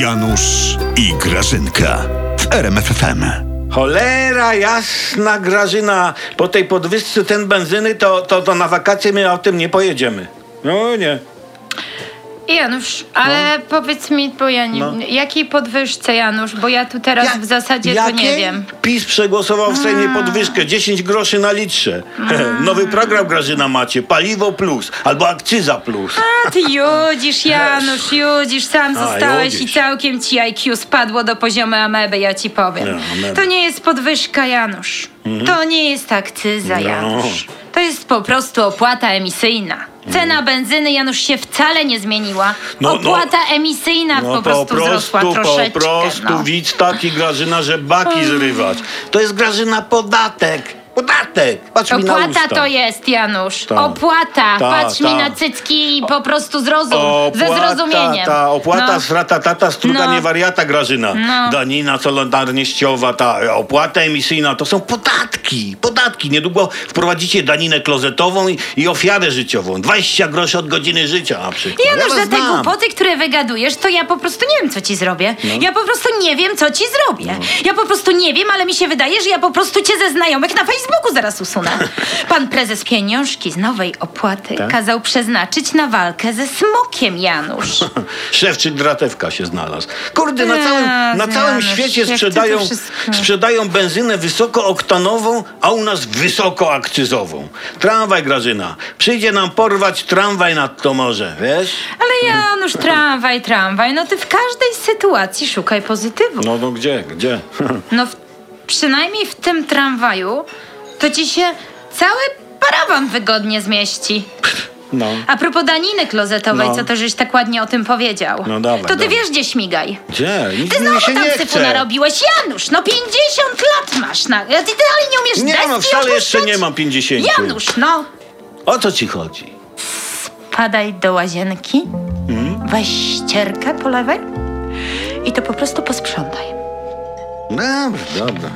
Janusz i Grażynka w RMFFM. Cholera jasna Grażyna, po tej podwyżce ten benzyny to, to, to na wakacje my o tym nie pojedziemy. No nie. Janusz, ale powiedz mi, bo ja nie, No. jakiej podwyżce Janusz, bo ja tu teraz w zasadzie to nie wiem. PiS przegłosował w Sejmie podwyżkę 10 groszy na litrze. Nowy program Grażyna macie, paliwo plus albo akcyza plus. A ty judzisz, Janusz, judzisz, sam A, zostałeś judzisz. i całkiem ci IQ spadło do poziomu ameby, ja ci powiem. Nie, ameby. To nie jest podwyżka, Janusz. To nie jest akcyza, No. Janusz. To jest po prostu opłata emisyjna. Cena benzyny, Janusz, się wcale nie zmieniła. No, no. opłata emisyjna po prostu wzrosła po troszeczkę. prostu no. widz taki Grażyna, że baki zrywać. To jest Grażyna podatek. Podatek. Patrz mi na Opłata usta. to jest, Janusz. Tak. Opłata. Tak, Patrz mi na cycki i po prostu zrozum. ze Opłata, zrozumieniem. Ta opłata No. z rata tata struga No. nie wariata Grażyna. No. Danina solidarnościowa, ta opłata emisyjna to są podatki. Podatki. Niedługo wprowadzicie daninę klozetową i, i ofiarę życiową. 20 groszy od godziny życia na przykład. Janusz, was za te znam. głupoty, które wygadujesz, to ja po prostu nie wiem, co ci zrobię. No. Ja po prostu nie wiem, co ci zrobię. Ja po prostu nie wiem, ale mi się wydaje, że ja po prostu cię ze znajomych na Facebooku zaraz usunę. Pan prezes pieniążki z nowej opłaty Tak? kazał przeznaczyć na walkę ze smokiem, Janusz. Szewczyk Dratewka się znalazł. Kurde, na całym, na całym świecie sprzedają, sprzedają benzynę wysokooktanową, a u nas wysokoakcyzową. Tramwaj, Grażyna. Przyjdzie nam porwać tramwaj nad to morze, wiesz? Ale Janusz, tramwaj, tramwaj, no ty w każdej sytuacji szukaj pozytywu. No, no gdzie, gdzie? No w, przynajmniej w tym tramwaju to ci się cały parawan wygodnie zmieści. No. A propos daniny klozetowej, No. co to żeś tak ładnie o tym powiedział. No dawaj, To ty dawaj. wiesz, gdzie śmigaj. Gdzie? Nic Ty znowu się tam syfu narobiłeś. Janusz, no 50 lat masz. Na... Ty dalej nie umiesz Nie, no wcale jeszcze nie mam 50. Janusz, no. O co ci chodzi? Padaj do łazienki, Hmm? weź ścierkę po lewej i to po prostu posprzątaj. Dobra, dobra.